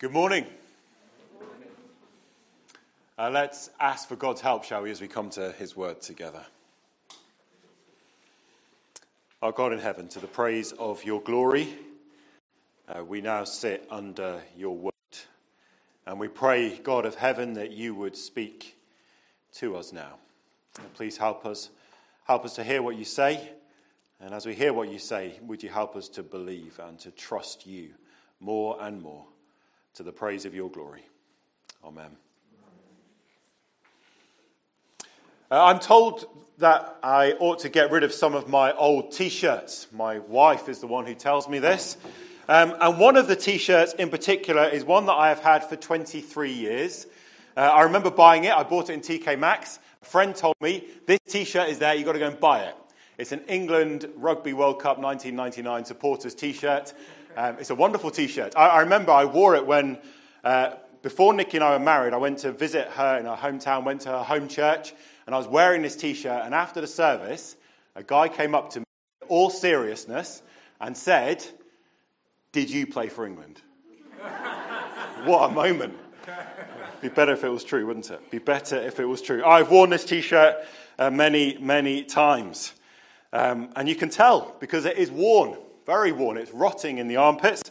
Good morning. Uh, let's ask for God's help, shall we, as we come to His word together. Our God in heaven, to the praise of your glory, uh, we now sit under your word. And we pray, God of heaven, that you would speak to us now. And please help us. Help us to hear what you say. And as we hear what you say, would you help us to believe and to trust you more and more to the praise of your glory? Amen. Uh, I'm told that I ought to get rid of some of my old t shirts. My wife is the one who tells me this. Um, and one of the t shirts in particular is one that I have had for 23 years. Uh, I remember buying it, I bought it in TK Maxx. A friend told me, This t shirt is there, you've got to go and buy it. It's an England Rugby World Cup 1999 supporters t shirt. Um, it's a wonderful t shirt. I, I, remember I wore it when, uh, before Nikki and I were married, I went to visit her in her hometown, went to her home church, and I was wearing this t shirt. And after the service, a guy came up to me, all seriousness, and said, Did you play for England? what a moment. Be better if it was true, wouldn't it? Be better if it was true. I've worn this t shirt uh, many, many times. Um, and you can tell because it is worn, very worn. It's rotting in the armpits,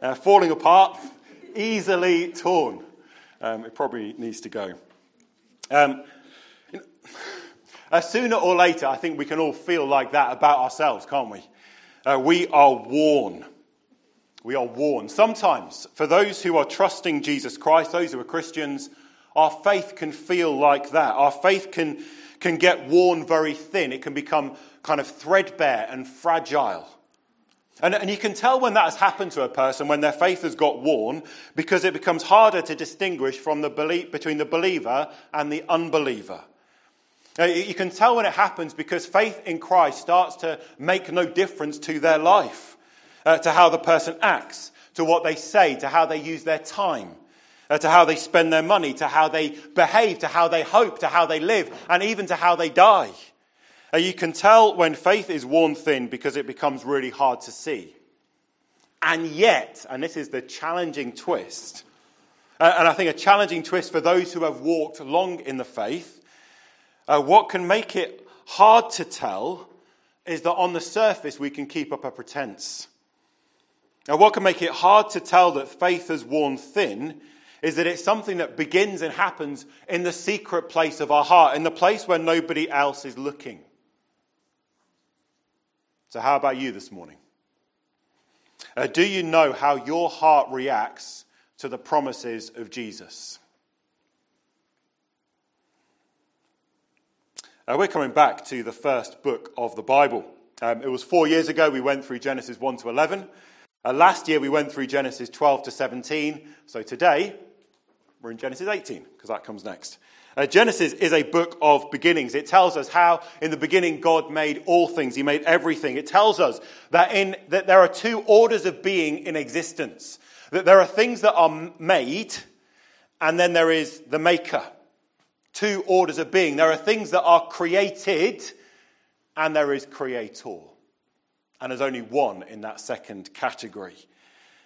uh, falling apart, easily torn. Um, it probably needs to go. Um, uh, sooner or later, I think we can all feel like that about ourselves, can't we? Uh, we are worn. We are worn. Sometimes, for those who are trusting Jesus Christ, those who are Christians, our faith can feel like that. Our faith can, can get worn very thin. It can become kind of threadbare and fragile. And, and you can tell when that has happened to a person, when their faith has got worn, because it becomes harder to distinguish from the belief, between the believer and the unbeliever. You can tell when it happens because faith in Christ starts to make no difference to their life, uh, to how the person acts, to what they say, to how they use their time, uh, to how they spend their money, to how they behave, to how they hope, to how they live, and even to how they die. You can tell when faith is worn thin because it becomes really hard to see. And yet, and this is the challenging twist, uh, and I think a challenging twist for those who have walked long in the faith uh, what can make it hard to tell is that on the surface we can keep up a pretense. Now, what can make it hard to tell that faith has worn thin is that it's something that begins and happens in the secret place of our heart, in the place where nobody else is looking. So, how about you this morning? Uh, do you know how your heart reacts to the promises of Jesus? Uh, we're coming back to the first book of the Bible. Um, it was four years ago we went through Genesis 1 to 11. Uh, last year we went through Genesis 12 to 17. So today we're in Genesis 18 because that comes next. Uh, Genesis is a book of beginnings. It tells us how in the beginning God made all things. He made everything. It tells us that, in, that there are two orders of being in existence. That there are things that are made and then there is the maker two orders of being. There are things that are created, and there is creator. And there's only one in that second category.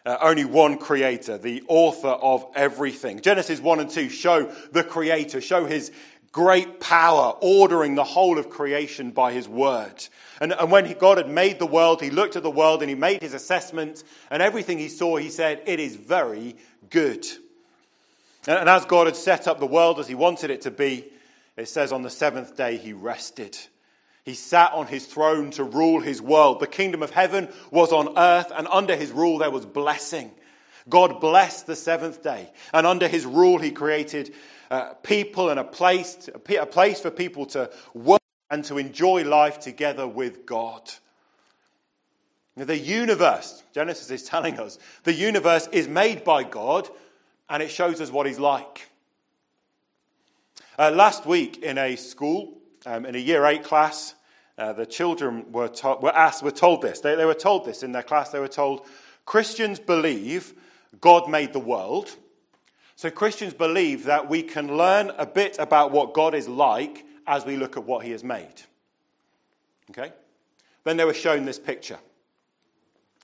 Uh, only one creator, the author of everything. Genesis 1 and 2 show the creator, show his great power, ordering the whole of creation by his word. And, and when he, God had made the world, he looked at the world and he made his assessment, and everything he saw, he said, It is very good. And as God had set up the world as he wanted it to be, it says on the seventh day he rested. He sat on his throne to rule his world. The kingdom of heaven was on earth, and under his rule there was blessing. God blessed the seventh day, and under his rule he created uh, people and a place, a place for people to work and to enjoy life together with God. The universe, Genesis is telling us, the universe is made by God and it shows us what he's like. Uh, last week in a school, um, in a year eight class, uh, the children were, to- were asked, were told this. They, they were told this in their class. They were told Christians believe God made the world. So Christians believe that we can learn a bit about what God is like as we look at what he has made. Okay? Then they were shown this picture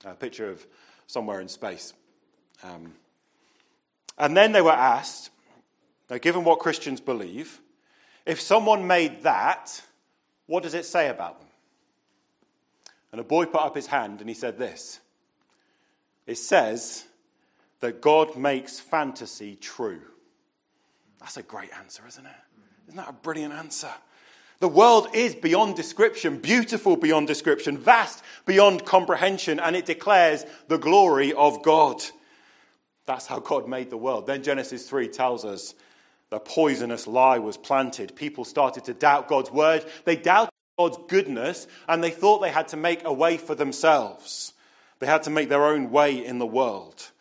a picture of somewhere in space. Um, And then they were asked, now, given what Christians believe, if someone made that, what does it say about them? And a boy put up his hand and he said this It says that God makes fantasy true. That's a great answer, isn't it? Isn't that a brilliant answer? The world is beyond description, beautiful beyond description, vast beyond comprehension, and it declares the glory of God. That's how God made the world. Then Genesis 3 tells us the poisonous lie was planted. People started to doubt God's word. They doubted God's goodness, and they thought they had to make a way for themselves. They had to make their own way in the world.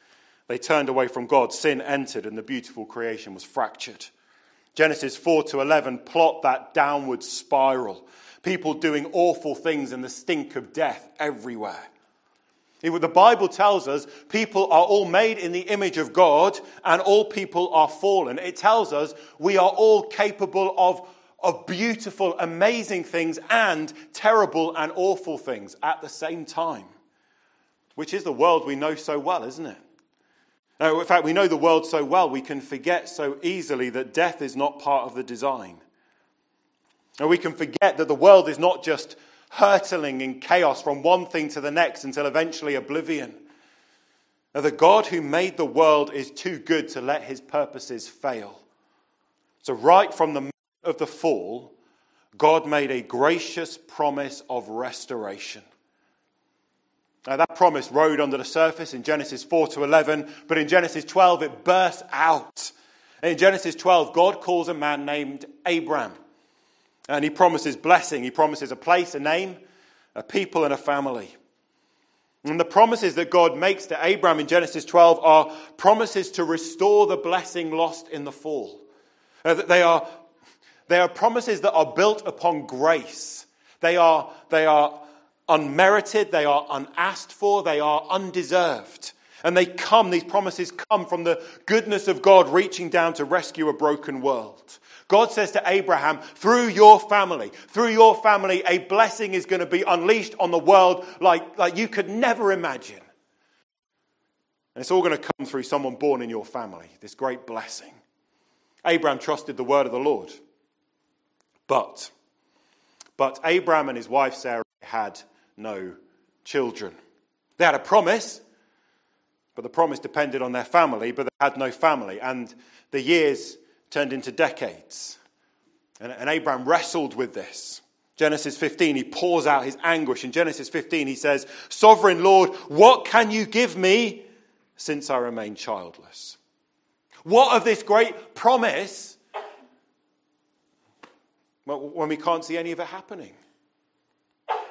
They turned away from God. Sin entered, and the beautiful creation was fractured. Genesis 4 to 11 plot that downward spiral. People doing awful things and the stink of death everywhere. The Bible tells us people are all made in the image of God and all people are fallen. It tells us we are all capable of, of beautiful, amazing things and terrible and awful things at the same time, which is the world we know so well, isn't it? Now, in fact, we know the world so well, we can forget so easily that death is not part of the design. And we can forget that the world is not just hurtling in chaos from one thing to the next until eventually oblivion. Now, the God who made the world is too good to let his purposes fail. So, right from the moment of the fall, God made a gracious promise of restoration. Now, that promise rode under the surface in Genesis 4 to 11, but in Genesis 12, it burst out. In Genesis 12, God calls a man named Abram. And he promises blessing. He promises a place, a name, a people, and a family. And the promises that God makes to Abraham in Genesis 12 are promises to restore the blessing lost in the fall. Uh, they, are, they are promises that are built upon grace. They are, they are unmerited, they are unasked for, they are undeserved. And they come, these promises come from the goodness of God reaching down to rescue a broken world. God says to Abraham, through your family, through your family, a blessing is going to be unleashed on the world like, like you could never imagine. And it's all going to come through someone born in your family, this great blessing. Abraham trusted the word of the Lord. But, but Abraham and his wife Sarah had no children. They had a promise, but the promise depended on their family, but they had no family. And the years turned into decades. And, and Abraham wrestled with this. Genesis 15, he pours out his anguish. In Genesis 15, he says, Sovereign Lord, what can you give me since I remain childless? What of this great promise when we can't see any of it happening?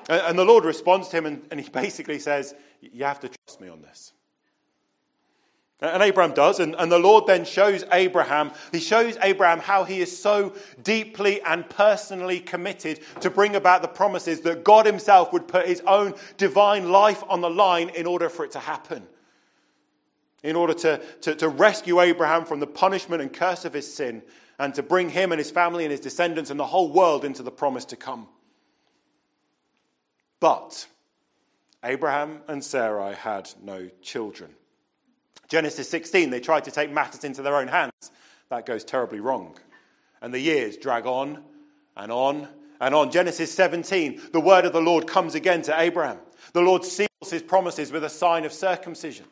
And the Lord responds to him and he basically says, You have to trust me on this. And Abraham does, and, and the Lord then shows Abraham, he shows Abraham how he is so deeply and personally committed to bring about the promises that God himself would put his own divine life on the line in order for it to happen. In order to, to, to rescue Abraham from the punishment and curse of his sin, and to bring him and his family and his descendants and the whole world into the promise to come. But Abraham and Sarai had no children. Genesis 16, they tried to take matters into their own hands. That goes terribly wrong. And the years drag on and on and on. Genesis 17, the word of the Lord comes again to Abraham. The Lord seals his promises with a sign of circumcision.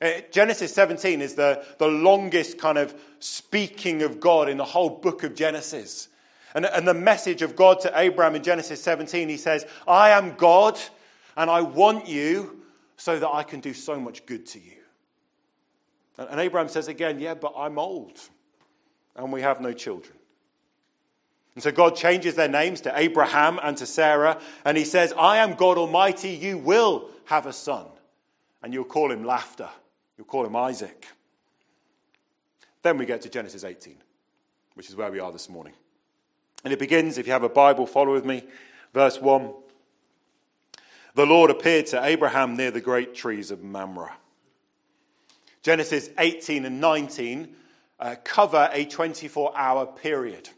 Uh, Genesis 17 is the, the longest kind of speaking of God in the whole book of Genesis. And, and the message of God to Abraham in Genesis 17, he says, I am God and I want you so that I can do so much good to you. And Abraham says again, Yeah, but I'm old and we have no children. And so God changes their names to Abraham and to Sarah, and he says, I am God Almighty, you will have a son, and you'll call him Laughter. You'll call him Isaac. Then we get to Genesis 18, which is where we are this morning. And it begins, if you have a Bible, follow with me, verse 1. The Lord appeared to Abraham near the great trees of Mamre. Genesis 18 and 19 uh, cover a 24 hour period.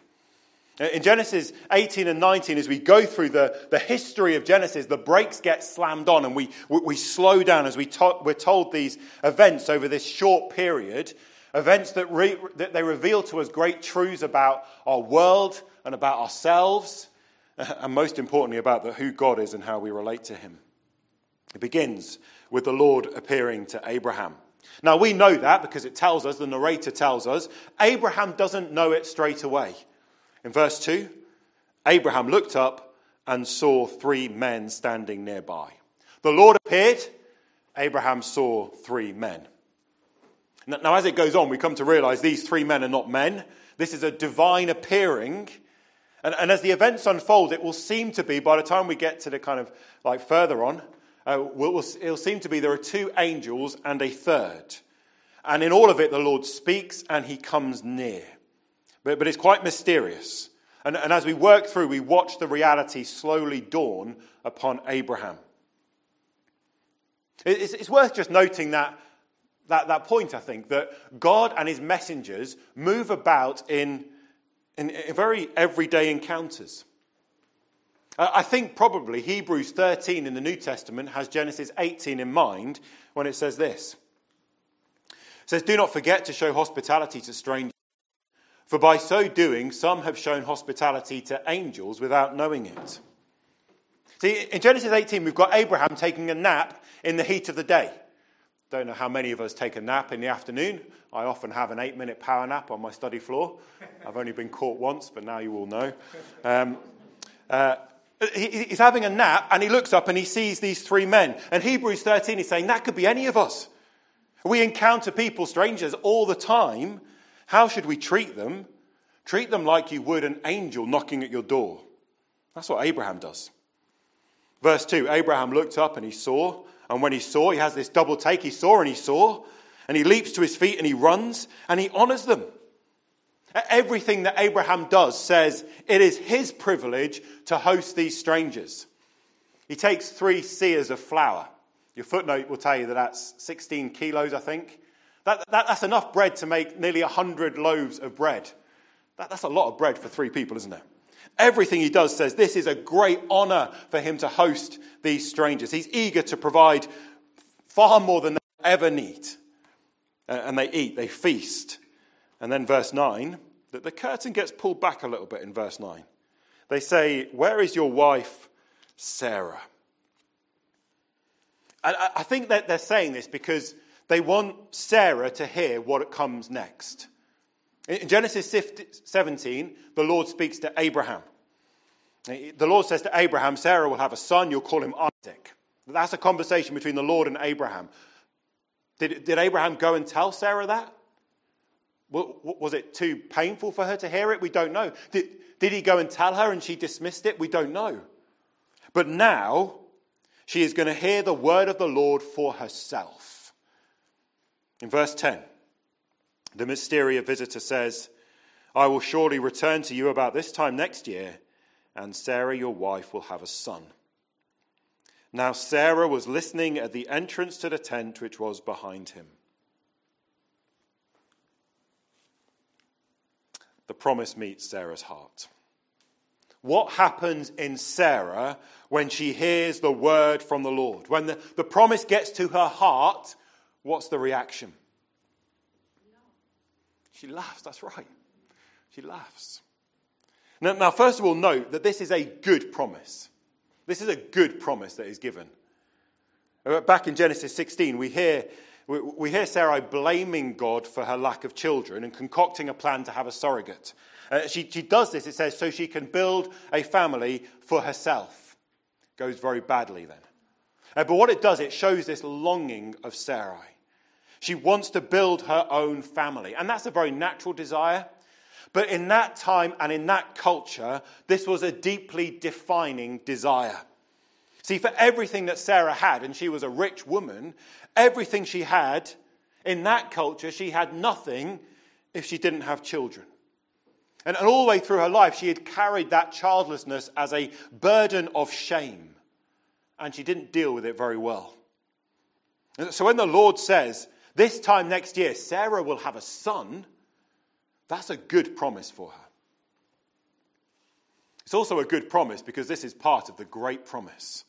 In Genesis 18 and 19, as we go through the, the history of Genesis, the brakes get slammed on and we, we slow down as we to, we're told these events over this short period, events that, re, that they reveal to us great truths about our world and about ourselves, and most importantly, about the, who God is and how we relate to Him. It begins with the Lord appearing to Abraham. Now, we know that because it tells us, the narrator tells us, Abraham doesn't know it straight away. In verse 2, Abraham looked up and saw three men standing nearby. The Lord appeared, Abraham saw three men. Now, as it goes on, we come to realize these three men are not men. This is a divine appearing. And, and as the events unfold, it will seem to be, by the time we get to the kind of like further on, uh, we'll, it'll seem to be there are two angels and a third. And in all of it, the Lord speaks and he comes near. But, but it's quite mysterious. And, and as we work through, we watch the reality slowly dawn upon Abraham. It's, it's worth just noting that, that, that point, I think, that God and his messengers move about in, in, in very everyday encounters. I think probably Hebrews 13 in the New Testament has Genesis 18 in mind when it says this. It says, Do not forget to show hospitality to strangers for by so doing, some have shown hospitality to angels without knowing it. See, in Genesis 18, we've got Abraham taking a nap in the heat of the day. Don't know how many of us take a nap in the afternoon. I often have an eight minute power nap on my study floor. I've only been caught once, but now you all know. Um, uh, he's having a nap and he looks up and he sees these three men. And Hebrews 13 is saying that could be any of us. We encounter people, strangers, all the time how should we treat them? Treat them like you would an angel knocking at your door. That's what Abraham does. Verse 2 Abraham looked up and he saw, and when he saw, he has this double take. He saw and he saw, and he leaps to his feet and he runs and he honors them. Everything that Abraham does says it is his privilege to host these strangers. He takes three seahs of flour. Your footnote will tell you that that's 16 kilos, I think. That, that, that's enough bread to make nearly 100 loaves of bread. That, that's a lot of bread for three people, isn't it? Everything he does says this is a great honor for him to host these strangers. He's eager to provide far more than they ever need. Uh, and they eat, they feast. And then, verse 9, that the curtain gets pulled back a little bit in verse 9. They say, Where is your wife, Sarah? And I think that they're saying this because they want Sarah to hear what comes next. In Genesis 17, the Lord speaks to Abraham. The Lord says to Abraham, Sarah will have a son, you'll call him Isaac. That's a conversation between the Lord and Abraham. Did, did Abraham go and tell Sarah that? Was it too painful for her to hear it? We don't know. Did, did he go and tell her and she dismissed it? We don't know. But now she is going to hear the word of the Lord for herself. In verse 10, the mysterious visitor says, I will surely return to you about this time next year, and Sarah, your wife, will have a son. Now, Sarah was listening at the entrance to the tent which was behind him. The promise meets Sarah's heart. What happens in Sarah when she hears the word from the Lord? When the, the promise gets to her heart, What's the reaction? She laughs, that's right. She laughs. Now, now, first of all, note that this is a good promise. This is a good promise that is given. Uh, back in Genesis 16, we hear, we, we hear Sarai blaming God for her lack of children and concocting a plan to have a surrogate. Uh, she, she does this, it says, so she can build a family for herself. Goes very badly then. Uh, but what it does, it shows this longing of Sarai. She wants to build her own family. And that's a very natural desire. But in that time and in that culture, this was a deeply defining desire. See, for everything that Sarah had, and she was a rich woman, everything she had in that culture, she had nothing if she didn't have children. And, all the way through her life, she had carried that childlessness as a burden of shame. And she didn't deal with it very well. So when the Lord says, this time next year, Sarah will have a son. That's a good promise for her. It's also a good promise because this is part of the great promise.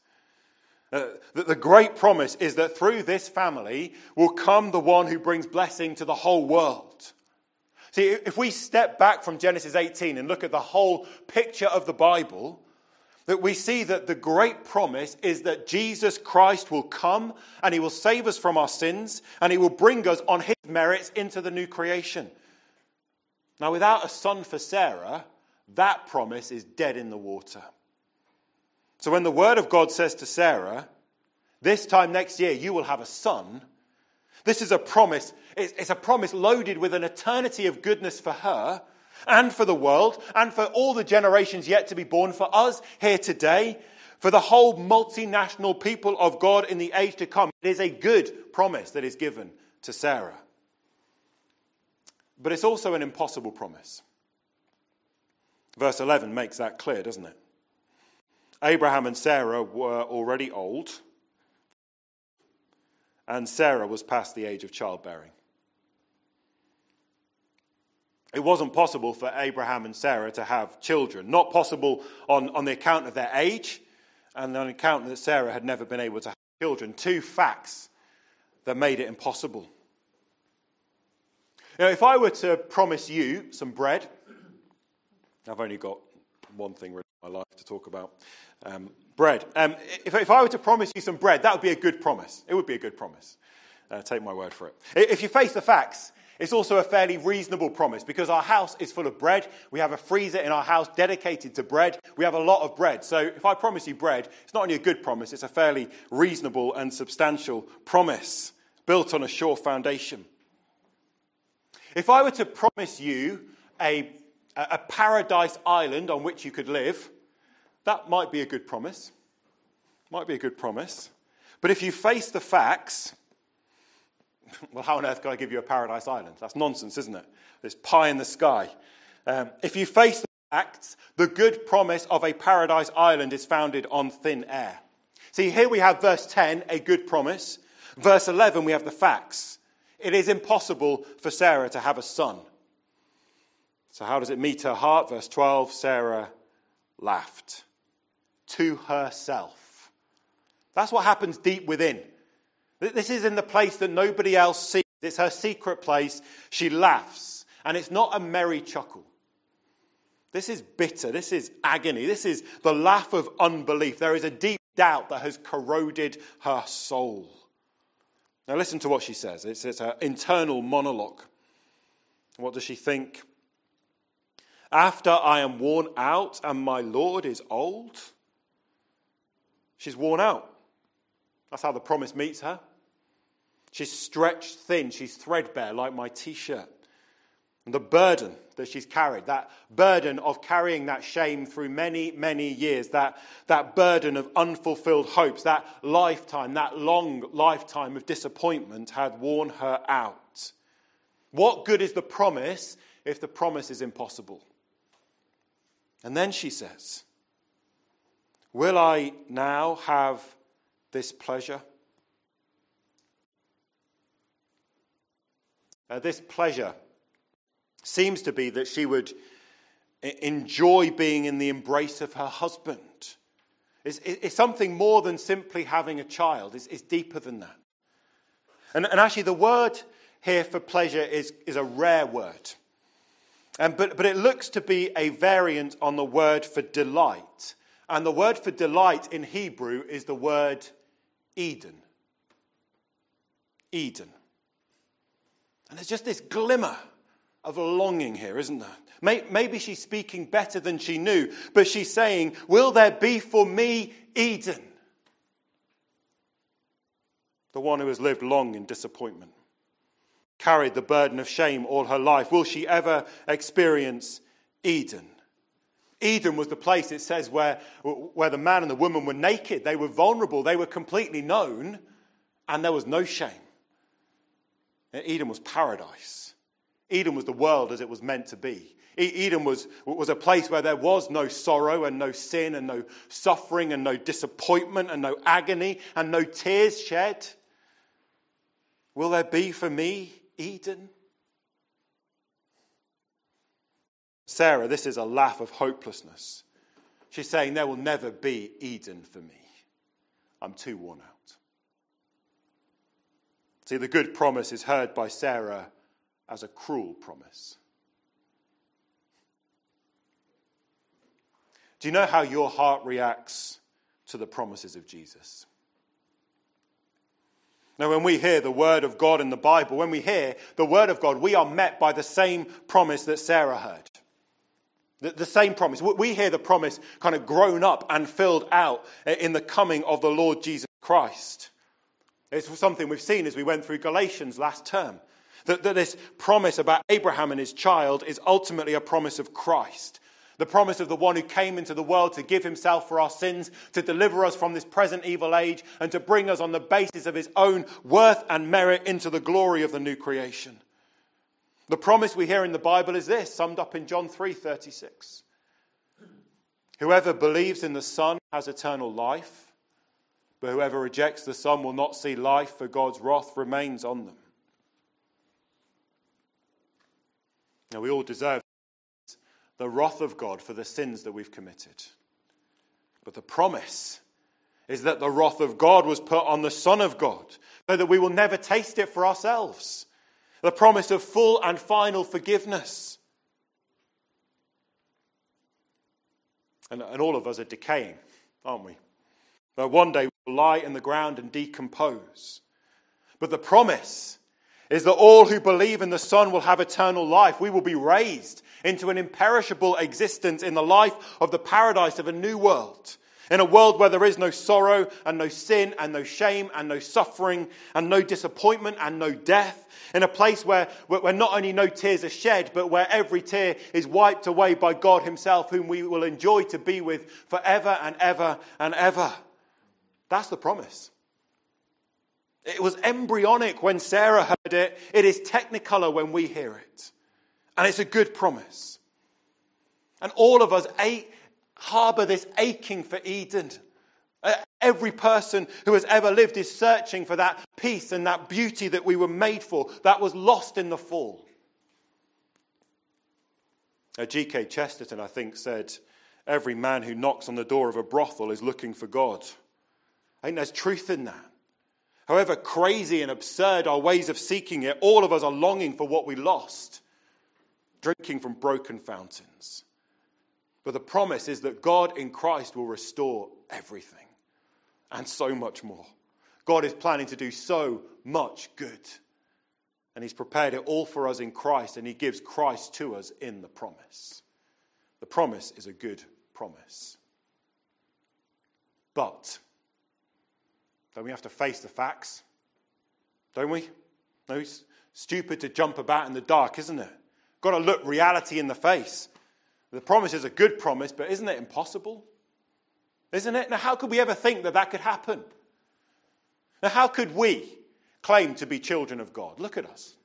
Uh, that the great promise is that through this family will come the one who brings blessing to the whole world. See, if we step back from Genesis 18 and look at the whole picture of the Bible, that we see that the great promise is that Jesus Christ will come and he will save us from our sins and he will bring us on his merits into the new creation. Now, without a son for Sarah, that promise is dead in the water. So when the word of God says to Sarah, This time next year you will have a son, this is a promise. It's a promise loaded with an eternity of goodness for her and for the world and for all the generations yet to be born, for us here today, for the whole multinational people of God in the age to come. It is a good promise that is given to Sarah. But it's also an impossible promise. Verse 11 makes that clear, doesn't it? Abraham and Sarah were already old, and Sarah was past the age of childbearing. It wasn't possible for Abraham and Sarah to have children. Not possible on, on the account of their age, and on account that Sarah had never been able to have children. Two facts that made it impossible. Now, if I were to promise you some bread, I've only got one thing in my life to talk about um, bread. Um, if, if, I were to promise you some bread, that would be a good promise. It would be a good promise. Uh, take my word for it. If you face the facts, it's also a fairly reasonable promise because our house is full of bread. We have a freezer in our house dedicated to bread. We have a lot of bread. So if I promise you bread, it's not only a good promise, it's a fairly reasonable and substantial promise built on a sure foundation. If I were to promise you a, a paradise island on which you could live, that might be a good promise. Might be a good promise. But if you face the facts, well, how on earth can I give you a paradise island? That's nonsense, isn't it? There's pie in the sky. Um, if you face the facts, the good promise of a paradise island is founded on thin air. See, here we have verse 10, a good promise. Verse 11, we have the facts. It is impossible for Sarah to have a son. So, how does it meet her heart? Verse 12 Sarah laughed to herself. That's what happens deep within. This is in the place that nobody else sees. It's her secret place. She laughs, and it's not a merry chuckle. This is bitter. This is agony. This is the laugh of unbelief. There is a deep doubt that has corroded her soul. Now, listen to what she says. It's, it's her internal monologue. What does she think? After I am worn out and my Lord is old, she's worn out. That's how the promise meets her. She's stretched thin, she's threadbare like my t shirt. And the burden that she's carried, that burden of carrying that shame through many, many years, that, that burden of unfulfilled hopes, that lifetime, that long lifetime of disappointment had worn her out. What good is the promise if the promise is impossible? And then she says, Will I now have this pleasure? Uh, this pleasure seems to be that she would enjoy being in the embrace of her husband. It's, it's something more than simply having a child, it's, it's deeper than that. And, and, actually, the word here for pleasure is, is a rare word. Um, but, but it looks to be a variant on the word for delight. And the word for delight in Hebrew is the word Eden. Eden. And there's just this glimmer of longing here, isn't there? Maybe she's speaking better than she knew, but she's saying, Will there be for me Eden? The one who has lived long in disappointment, carried the burden of shame all her life. Will she ever experience Eden? Eden was the place, it says, where, where the man and the woman were naked. They were vulnerable. They were completely known, and there was no shame. Eden was paradise. Eden was the world as it was meant to be. Eden was, was a place where there was no sorrow and no sin and no suffering and no disappointment and no agony and no tears shed. Will there be for me Eden? Sarah, this is a laugh of hopelessness. She's saying, There will never be Eden for me. I'm too worn out. See, the good promise is heard by Sarah as a cruel promise. Do you know how your heart reacts to the promises of Jesus? Now, when we hear the word of God in the Bible, when we hear the word of God, we are met by the same promise that Sarah heard. The, the, same promise. We hear the promise kind of grown up and filled out in the coming of the Lord Jesus Christ. It's something we've seen as we went through Galatians last term. That, that this promise about Abraham and his child is ultimately a promise of Christ. The promise of the one who came into the world to give himself for our sins, to deliver us from this present evil age, and to bring us on the basis of his own worth and merit into the glory of the new creation. The promise we hear in the Bible is this, summed up in John 3:36. Whoever believes in the Son has eternal life, but whoever rejects the Son will not see life, for God's wrath remains on them. Now we all deserve the wrath of God for the sins that we've committed. But the promise is that the wrath of God was put on the Son of God, so that we will never taste it for ourselves the promise of full and final forgiveness. And, and all of us are decaying, aren't we? But one day we'll lie in the ground and decompose. But the promise is that all who believe in the Son will have eternal life. We will be raised into an imperishable existence in the life of the paradise of a new world. In a world where there is no sorrow and no sin and no shame and no suffering and no disappointment and no death. In a place where, where not only no tears are shed, but where every tear is wiped away by God Himself, whom we will enjoy to be with forever and ever and ever. That's the promise. It was embryonic when Sarah heard it. It is technicolor when we hear it. And it's a good promise. And all of us harbor this aching for Eden. Uh, every person who has ever lived is searching for that peace and that beauty that we were made for, that was lost in the fall. Uh, G.K. Chesterton, I think, said, Every man who knocks on the door of a brothel is looking for God. I think there's truth in that. However crazy and absurd our ways of seeking it, all of us are longing for what we lost, drinking from broken fountains. But the promise is that God in Christ will restore everything and so much more. God is planning to do so much good. And He's prepared it all for us in Christ, and He gives Christ to us in the promise. The promise is a good promise. But, don't we have to face the facts? Don't we? No, it's stupid to jump about in the dark, isn't it? Got to look reality in the face. The promise is a good promise, but isn't it impossible? Isn't it? Now, how could we ever think that that could happen? Now, how could we claim to be children of God? Look at us.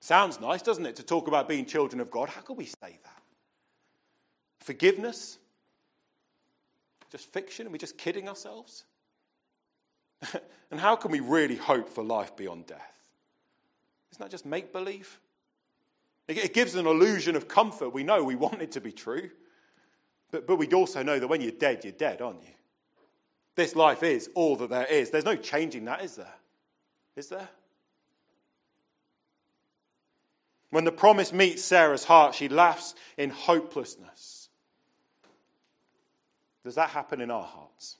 Sounds nice, doesn't it, to talk about being children of God? How could we say that? Forgiveness? Just fiction? Are we just kidding ourselves? and how can we really hope for life beyond death? Isn't that just make believe? It gives an illusion of comfort. We know we want it to be true. But, but we also know that when you're dead, you're dead, aren't you? This life is all that there is. There's no changing that, is there? Is there? When the promise meets Sarah's heart, she laughs in hopelessness. Does that happen in our hearts?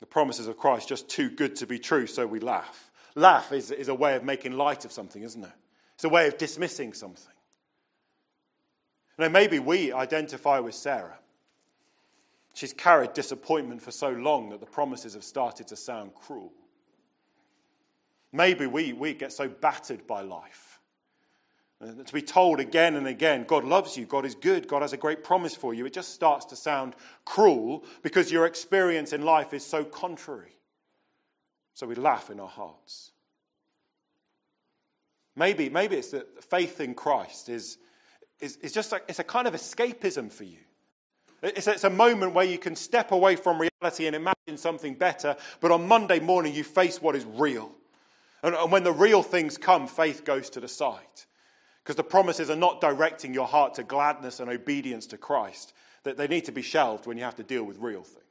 The promises of Christ just too good to be true, so we laugh. Laugh is, is a way of making light of something, isn't it? It's a way of dismissing something. Now, maybe we identify with Sarah. She's carried disappointment for so long that the promises have started to sound cruel. Maybe we, we get so battered by life. And to be told again and again, God loves you, God is good, God has a great promise for you, it just starts to sound cruel because your experience in life is so contrary. So we laugh in our hearts. Maybe, maybe it's that faith in Christ is, is, is just like, it's a kind of escapism for you. It's a, it's a moment where you can step away from reality and imagine something better, but on Monday morning you face what is real. And, and when the real things come, faith goes to the side. Because the promises are not directing your heart to gladness and obedience to Christ, that they need to be shelved when you have to deal with real things.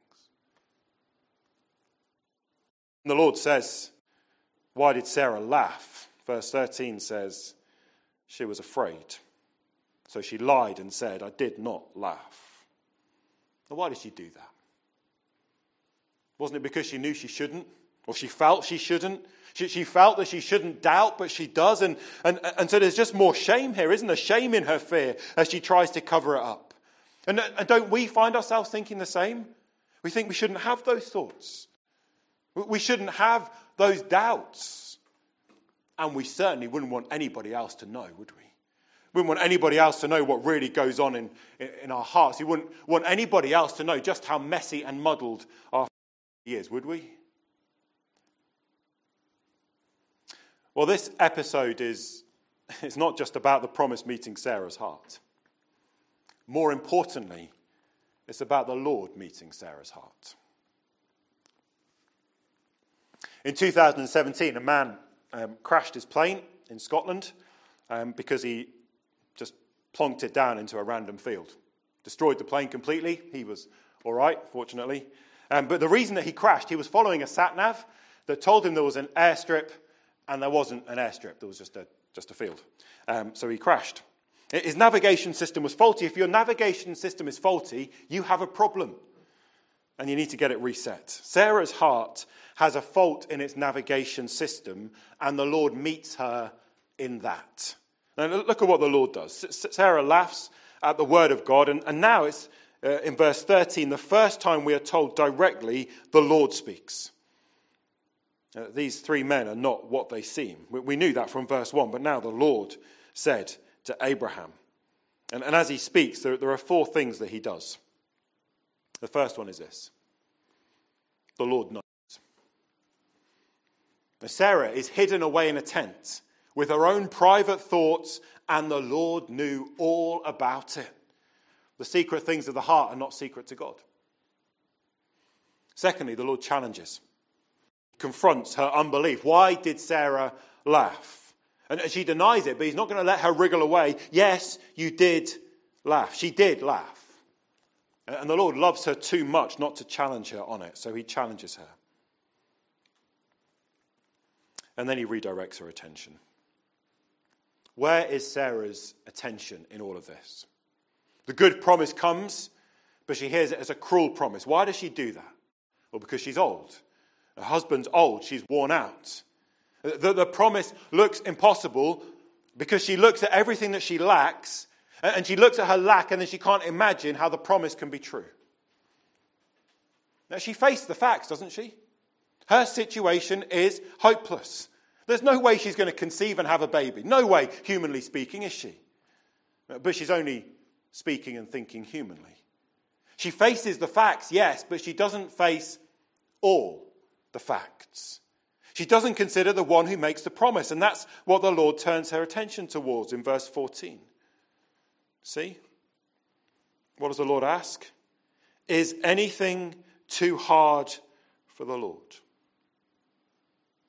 And the Lord says, Why did Sarah laugh? Verse 13 says, She was afraid. So she lied and said, I did not laugh. Now, why did she do that? Wasn't it because she knew she shouldn't? Or she felt she shouldn't? She, she felt that she shouldn't doubt, but she does. And, and, and so there's just more shame here, isn't there? Shame in her fear as she tries to cover it up. And, and don't we find ourselves thinking the same? We think we shouldn't have those thoughts. We shouldn't have those doubts. And we certainly wouldn't want anybody else to know, would we? We wouldn't want anybody else to know what really goes on in, in our hearts. We wouldn't want anybody else to know just how messy and muddled our is, would we? Well, this episode is it's not just about the promise meeting Sarah's heart. More importantly, it's about the Lord meeting Sarah's heart. In 2017, a man um, crashed his plane in Scotland um, because he just plonked it down into a random field. Destroyed the plane completely. He was all right, fortunately. Um, but the reason that he crashed, he was following a sat nav that told him there was an airstrip, and there wasn't an airstrip, there was just a, just a field. Um, so he crashed. His navigation system was faulty. If your navigation system is faulty, you have a problem and you need to get it reset. Sarah's heart has a fault in its navigation system, and the Lord meets her in that. Now, look at what the Lord does. Sarah laughs at the word of God, and, and now it's uh, in verse 13, the first time we are told directly, the Lord speaks. Uh, these three men are not what they seem. We, we, knew that from verse 1, but now the Lord said to Abraham. And, and as he speaks, there, there are four things that he does. The first one is this the Lord knows. Now, Sarah is hidden away in a tent with her own private thoughts, and the Lord knew all about it. The secret things of the heart are not secret to God. Secondly, the Lord challenges, confronts her unbelief. Why did Sarah laugh? And she denies it, but he's not going to let her wriggle away. Yes, you did laugh. She did laugh. And the Lord loves her too much not to challenge her on it, so he challenges her. And then he redirects her attention. Where is Sarah's attention in all of this? The good promise comes, but she hears it as a cruel promise. Why does she do that? Well, because she's old. Her husband's old, she's worn out. The, the promise looks impossible because she looks at everything that she lacks and she looks at her lack and then she can't imagine how the promise can be true. Now, she faced the facts, doesn't she? Her situation is hopeless. There's no way she's going to conceive and have a baby. No way, humanly speaking, is she? But she's only speaking and thinking humanly. She faces the facts, yes, but she doesn't face all the facts. She doesn't consider the one who makes the promise, and that's what the Lord turns her attention towards in verse 14. See? What does the Lord ask? Is anything too hard for the Lord?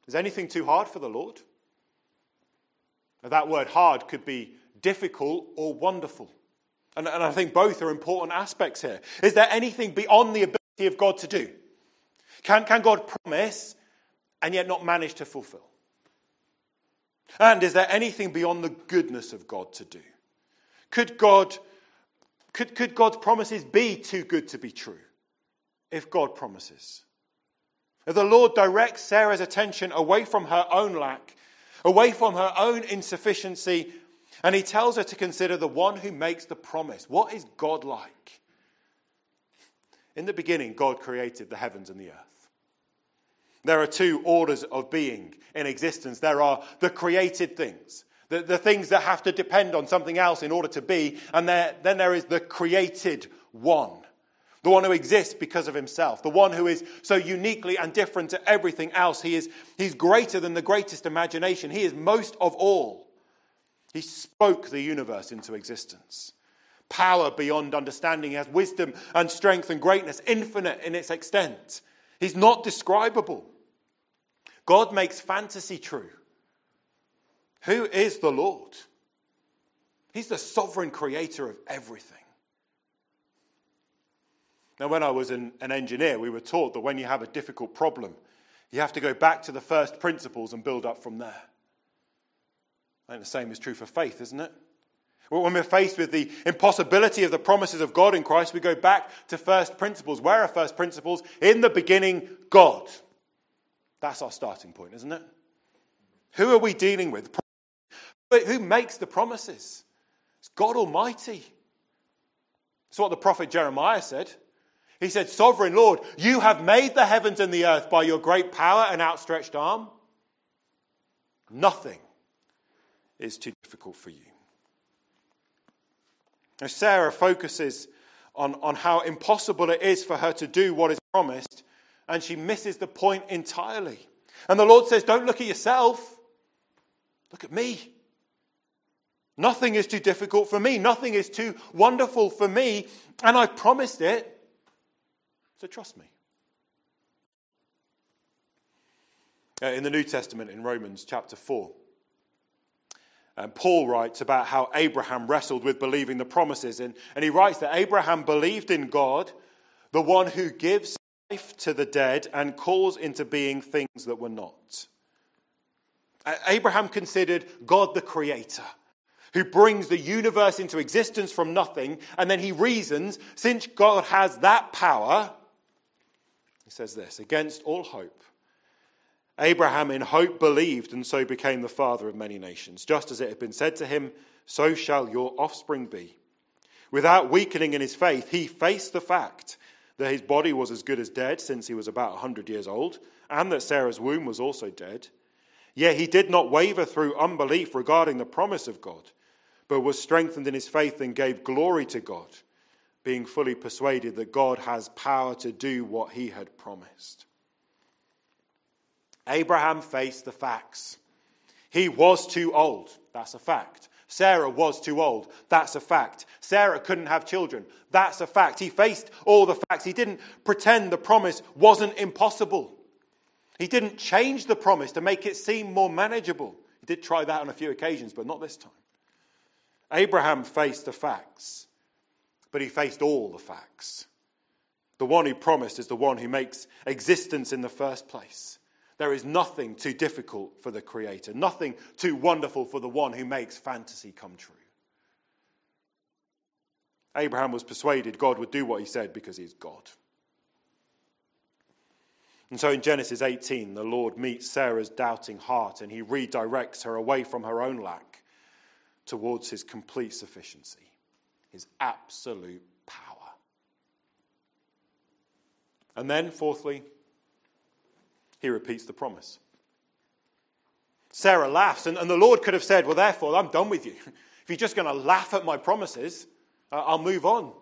Is anything too hard for the Lord? Now, that word hard could be difficult or wonderful. And, and I think both are important aspects here. Is there anything beyond the ability of God to do? Can, can God promise and yet not manage to fulfill? And is there anything beyond the goodness of God to do? Could God could, could God's promises be too good to be true? If God promises. If the Lord directs Sarah's attention away from her own lack, away from her own insufficiency, and he tells her to consider the one who makes the promise. What is God like? In the beginning, God created the heavens and the earth. There are two orders of being in existence there are the created things, the, the things that have to depend on something else in order to be, and there, then there is the created one. The one who exists because of himself, the one who is so uniquely and different to everything else. He is, he's greater than the greatest imagination. He is most of all. He spoke the universe into existence. Power beyond understanding. He has wisdom and strength and greatness, infinite in its extent. He's not describable. God makes fantasy true. Who is the Lord? He's the sovereign creator of everything. Now, when I was an, an, engineer, we were taught that when you have a difficult problem, you have to go back to the first principles and build up from there. I think the same is true for faith, isn't it? When we're faced with the impossibility of the promises of God in Christ, we go back to first principles. Where are first principles? In the beginning, God. That's our starting point, isn't it? Who are we dealing with? Who makes the promises? It's God Almighty. It's what the prophet Jeremiah said. He said, Sovereign Lord, you have made the heavens and the earth by your great power and outstretched arm. Nothing is too difficult for you. Now, Sarah focuses on, on how impossible it is for her to do what is promised, and she misses the point entirely. And the Lord says, Don't look at yourself, look at me. Nothing is too difficult for me, nothing is too wonderful for me, and I've promised it. So trust me. Uh, in the New Testament, in Romans chapter 4, and Paul writes about how Abraham wrestled with believing the promises. And, and he writes that Abraham believed in God, the one who gives life to the dead and calls into being things that were not. Abraham considered God the creator, who brings the universe into existence from nothing. And then he reasons since God has that power, he says this against all hope Abraham, in hope, believed and so became the father of many nations. Just as it had been said to him, so shall your offspring be. Without weakening in his faith, he faced the fact that his body was as good as dead since he was about 100 years old, and that Sarah's womb was also dead. Yet he did not waver through unbelief regarding the promise of God, but was strengthened in his faith and gave glory to God, being fully persuaded that God has power to do what he had promised. Abraham faced the facts. He was too old. That's a fact. Sarah was too old. That's a fact. Sarah couldn't have children. That's a fact. He faced all the facts. He didn't pretend the promise wasn't impossible. He didn't change the promise to make it seem more manageable. He did try that on a few occasions, but not this time. Abraham faced the facts, but he faced all the facts. The one who promised is the one who makes existence in the first place. There is nothing too difficult for the Creator, nothing too wonderful for the one who makes fantasy come true. Abraham was persuaded God would do what he said because he's God. And so in Genesis 18, the Lord meets Sarah's doubting heart and he redirects her away from her own lack towards his complete sufficiency, his absolute power. And then, fourthly, he repeats the promise. Sarah laughs, and, and the Lord could have said, Well, therefore, I'm done with you. If you're just going to laugh at my promises, uh, I'll move on.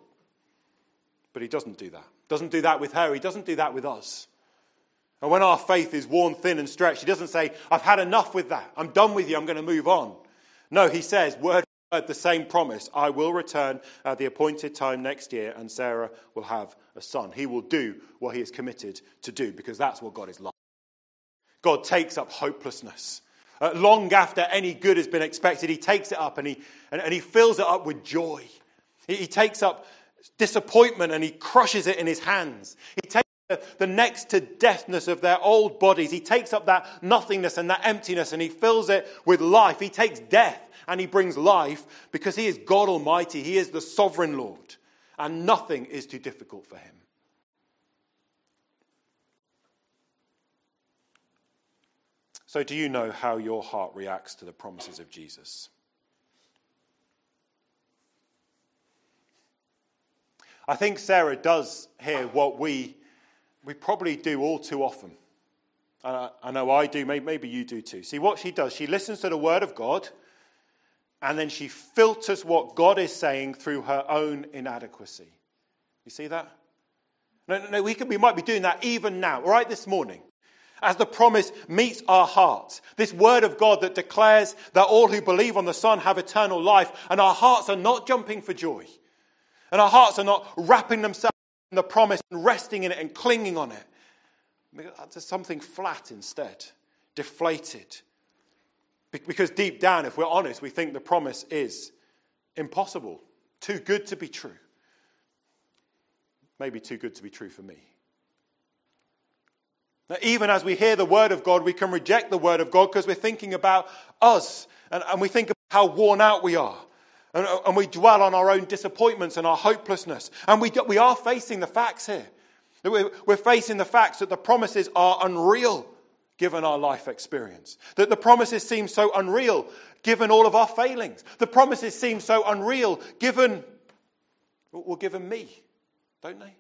But he doesn't do that. Doesn't do that with her. He doesn't do that with us. And when our faith is worn thin and stretched, he doesn't say, I've had enough with that. I'm done with you. I'm going to move on. No, he says, word for word, the same promise. I will return at the appointed time next year, and Sarah will have a son. He will do what he is committed to do because that's what God is like. God takes up hopelessness. Uh, long after any good has been expected, he takes it up and he, and, and he fills it up with joy. He, he, takes up disappointment and he crushes it in his hands. He takes the, next to deathness of their old bodies. He takes up that nothingness and that emptiness and he fills it with life. He takes death and he brings life because he is God Almighty. He is the sovereign Lord and nothing is too difficult for him. So, do you know how your heart reacts to the promises of Jesus? I think Sarah does hear what we, we probably do all too often. Uh, I know I do, maybe, maybe you do too. See what she does? She listens to the word of God and then she filters what God is saying through her own inadequacy. You see that? No, no, no we, we might be doing that even now, right this morning as the promise meets our hearts. This word of God that declares that all who believe on the Son have eternal life, and our hearts are not jumping for joy. And our hearts are not wrapping themselves the promise and resting in it and clinging on it. There's something flat instead, deflated. Because deep down, if we're honest, we think the promise is impossible, too good to be true. Maybe too good to be true for me. Now, even as we hear the word of God, we can reject the word of God because we're thinking about us and, and we think about how worn out we are. And, uh, and, we dwell on our own disappointments and our hopelessness. And we, we are facing the facts here. We're, we're facing the facts that the promises are unreal given our life experience. That the promises seem so unreal given all of our failings. The promises seem so unreal given, well, given me, don't they?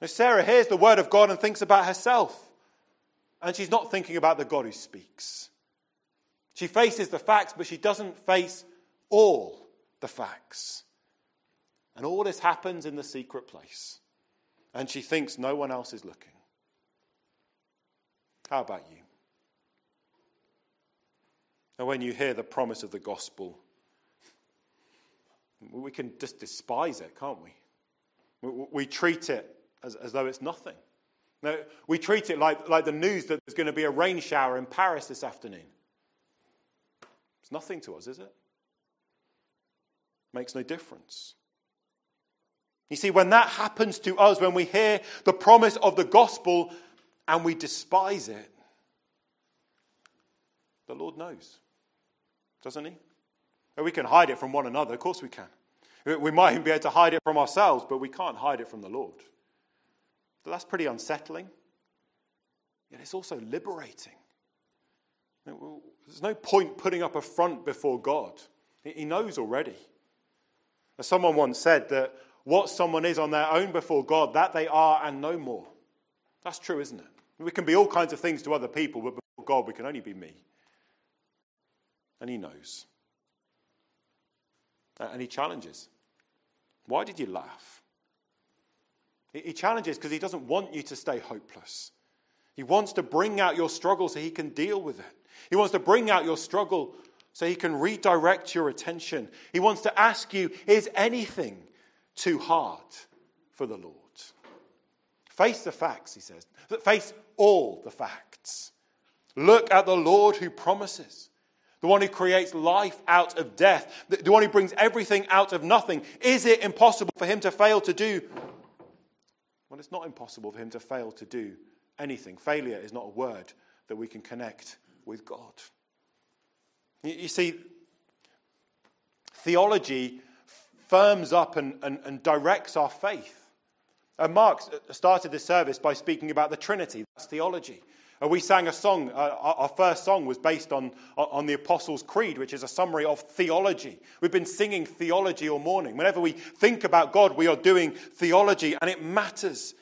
Now, Sarah hears the word of God and thinks about herself. And she's not thinking about the God who speaks. She faces the facts, but she doesn't face all the facts. And all this happens in the secret place. And she thinks no one else is looking. How about you? And when you hear the promise of the gospel, we can just despise it, can't we? We treat it as, as though it's nothing. No, we treat it like, like the news that there's going to be a rain shower in Paris this afternoon. It's nothing to us, is it? Makes no difference. You see, when that happens to us, when we hear the promise of the gospel and we despise it, the Lord knows, doesn't He? We can hide it from one another, of course we can. We might even be able to hide it from ourselves, but we can't hide it from the Lord. So that's pretty unsettling. Yet it's also liberating. There's no point putting up a front before God. He knows already. As someone once said that what someone is on their own before God, that they are and no more. That's true, isn't it? We can be all kinds of things to other people, but before God, we can only be me. And He knows. Uh, and He challenges. Why did you laugh? He challenges because He doesn't want you to stay hopeless. He wants to bring out your struggle so He can deal with it. He wants to bring out your struggle so He can redirect your attention. He wants to ask you, is anything too hard for the Lord? Face the facts, He says. Face all the facts. Look at the Lord who promises, the one who creates life out of death, the one who brings everything out of nothing. Is it impossible for Him to fail to do? Well, it's not impossible for Him to fail to do anything. Failure is not a word that we can connect with God. You see, theology firms up and, and, and directs our faith. And Mark started the service by speaking about the Trinity. That's theology. And we sang a song, uh, our first song was based on, on the Apostles' Creed, which is a summary of theology. We've been singing theology all morning. Whenever we think about God, we are doing theology, and it matters.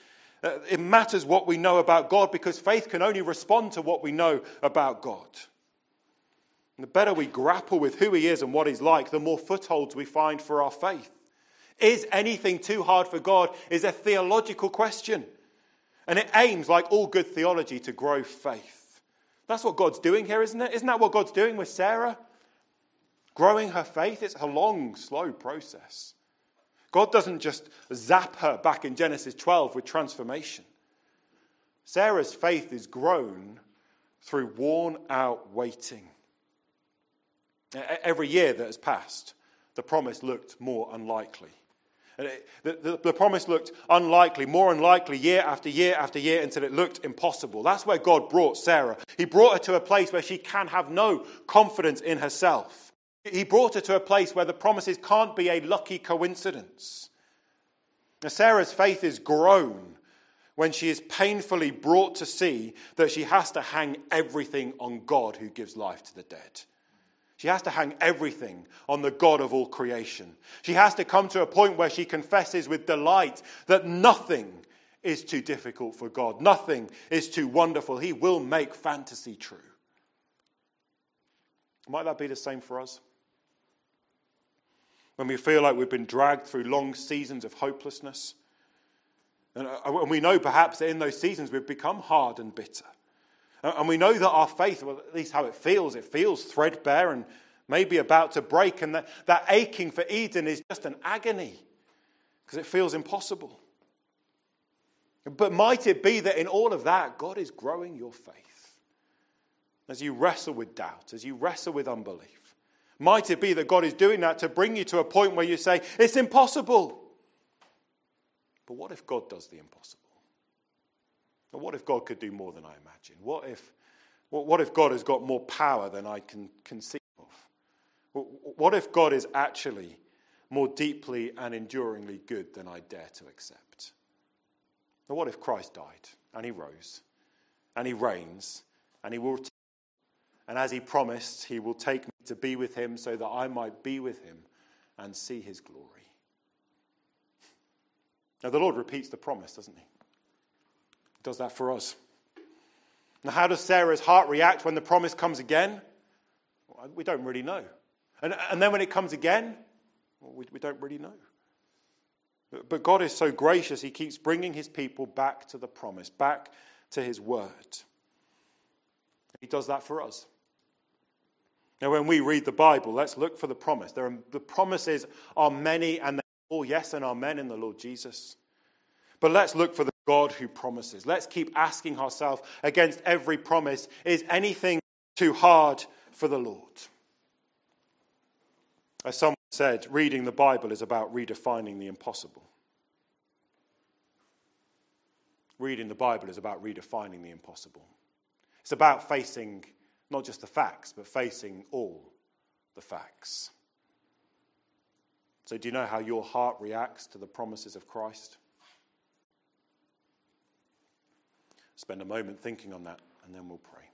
Uh, it matters what we know about God because faith can only respond to what we know about God. The better we grapple with who He is and what He's like, the more footholds we find for our faith. Is anything too hard for God? Is a theological question. And it aims, like all good theology, to grow faith. That's what God's doing here, isn't it? Isn't that what God's doing with Sarah? Growing her faith, it's a long, slow process. God doesn't just zap her back in Genesis 12 with transformation. Sarah's faith is grown through worn out waiting. Every year that has passed, the promise looked more unlikely. The, the, the, promise looked unlikely, more unlikely, year after year after year until it looked impossible. That's where God brought Sarah. He brought her to a place where she can have no confidence in herself. He brought her to a place where the promises can't be a lucky coincidence. Now, Sarah's faith is grown when she is painfully brought to see that she has to hang everything on God who gives life to the dead. She has to hang everything on the God of all creation. She has to come to a point where she confesses with delight that nothing is too difficult for God, nothing is too wonderful. He will make fantasy true. Might that be the same for us? When we feel like we've been dragged through long seasons of hopelessness, and uh, we know perhaps that in those seasons we've become hard and bitter. And we know that our faith, well, at least how it feels, it feels threadbare and maybe about to break. And that, that aching for Eden is just an agony because it feels impossible. But might it be that in all of that, God is growing your faith as you wrestle with doubt, as you wrestle with unbelief? Might it be that God is doing that to bring you to a point where you say, It's impossible? But what if God does the impossible? Or what if God could do more than I imagine? What if, what if God has got more power than I can conceive of? What if God is actually more deeply and enduringly good than I dare to accept? Or what if Christ died and he rose and he reigns and he will, and as he promised, he will take me to be with him so that I might be with him and see his glory? Now, the Lord repeats the promise, doesn't he? Does that for us. Now, how does Sarah's heart react when the promise comes again? We don't really know. And, and then when it comes again, we, we don't really know. But God is so gracious, He keeps bringing His people back to the promise, back to His word. He does that for us. Now, when we read the Bible, let's look for the promise. There are, the promises are many and they all yes and amen in the Lord Jesus. But let's look for the God who promises. Let's keep asking ourselves against every promise is anything too hard for the Lord? As someone said, reading the Bible is about redefining the impossible. Reading the Bible is about redefining the impossible. It's about facing not just the facts, but facing all the facts. So, do you know how your heart reacts to the promises of Christ? Spend a moment thinking on that, and then we'll pray.